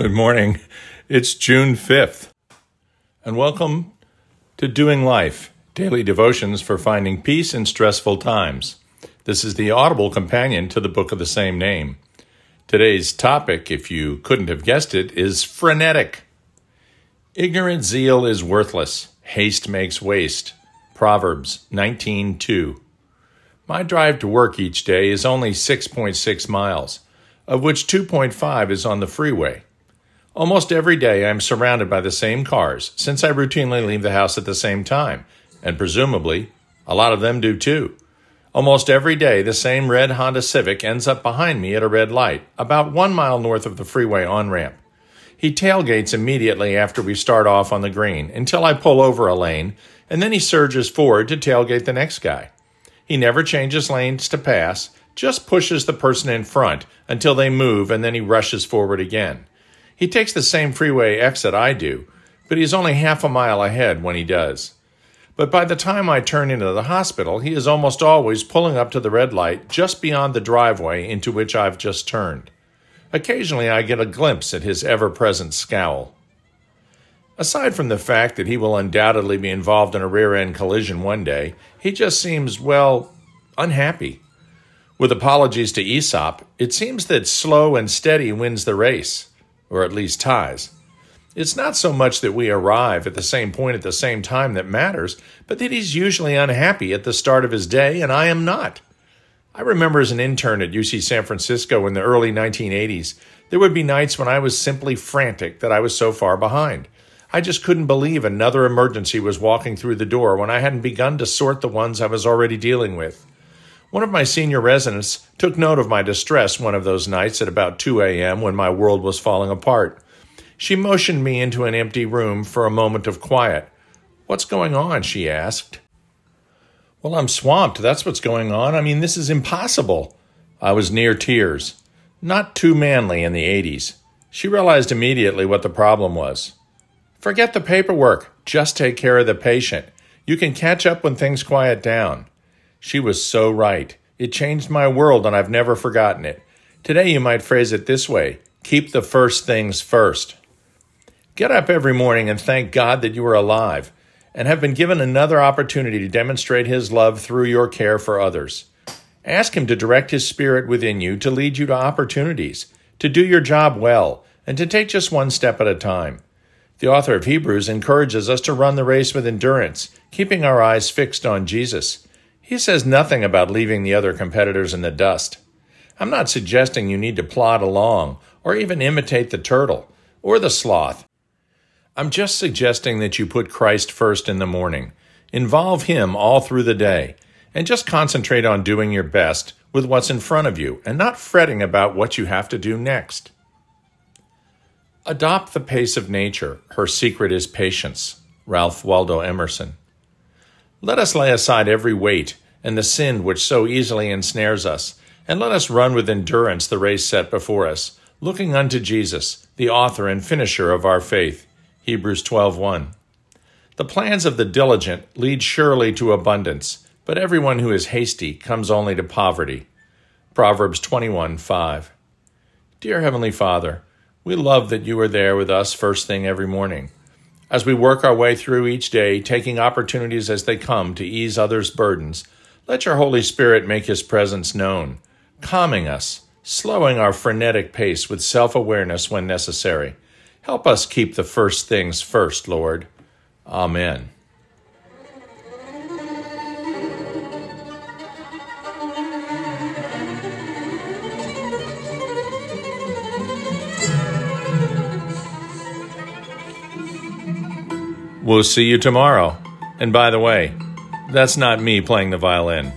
Good morning. It's June 5th. And welcome to Doing Life, daily devotions for finding peace in stressful times. This is the audible companion to the book of the same name. Today's topic, if you couldn't have guessed it, is frenetic. Ignorant zeal is worthless. Haste makes waste. Proverbs 19:2. My drive to work each day is only 6.6 miles, of which 2.5 is on the freeway. Almost every day I am surrounded by the same cars, since I routinely leave the house at the same time, and presumably, a lot of them do too. Almost every day, the same red Honda Civic ends up behind me at a red light, about one mile north of the freeway on ramp. He tailgates immediately after we start off on the green until I pull over a lane, and then he surges forward to tailgate the next guy. He never changes lanes to pass, just pushes the person in front until they move, and then he rushes forward again. He takes the same freeway exit I do, but he's only half a mile ahead when he does. But by the time I turn into the hospital, he is almost always pulling up to the red light just beyond the driveway into which I've just turned. Occasionally, I get a glimpse at his ever present scowl. Aside from the fact that he will undoubtedly be involved in a rear end collision one day, he just seems, well, unhappy. With apologies to Aesop, it seems that slow and steady wins the race or at least ties. It's not so much that we arrive at the same point at the same time that matters, but that he's usually unhappy at the start of his day, and I am not. I remember as an intern at UC San Francisco in the early 1980s, there would be nights when I was simply frantic that I was so far behind. I just couldn't believe another emergency was walking through the door when I hadn't begun to sort the ones I was already dealing with. One of my senior residents took note of my distress one of those nights at about 2 a.m. when my world was falling apart. She motioned me into an empty room for a moment of quiet. What's going on? she asked. Well, I'm swamped. That's what's going on. I mean, this is impossible. I was near tears. Not too manly in the 80s. She realized immediately what the problem was. Forget the paperwork. Just take care of the patient. You can catch up when things quiet down. She was so right. It changed my world, and I've never forgotten it. Today, you might phrase it this way keep the first things first. Get up every morning and thank God that you are alive and have been given another opportunity to demonstrate His love through your care for others. Ask Him to direct His Spirit within you to lead you to opportunities, to do your job well, and to take just one step at a time. The author of Hebrews encourages us to run the race with endurance, keeping our eyes fixed on Jesus. He says nothing about leaving the other competitors in the dust. I'm not suggesting you need to plod along or even imitate the turtle or the sloth. I'm just suggesting that you put Christ first in the morning, involve Him all through the day, and just concentrate on doing your best with what's in front of you and not fretting about what you have to do next. Adopt the pace of nature. Her secret is patience. Ralph Waldo Emerson. Let us lay aside every weight and the sin which so easily ensnares us, and let us run with endurance the race set before us, looking unto Jesus, the author and finisher of our faith. Hebrews 12:1. The plans of the diligent lead surely to abundance, but everyone who is hasty comes only to poverty. Proverbs 21:5. Dear heavenly Father, we love that you are there with us first thing every morning. As we work our way through each day, taking opportunities as they come to ease others' burdens, let your Holy Spirit make his presence known, calming us, slowing our frenetic pace with self awareness when necessary. Help us keep the first things first, Lord. Amen. We'll see you tomorrow. And by the way, that's not me playing the violin.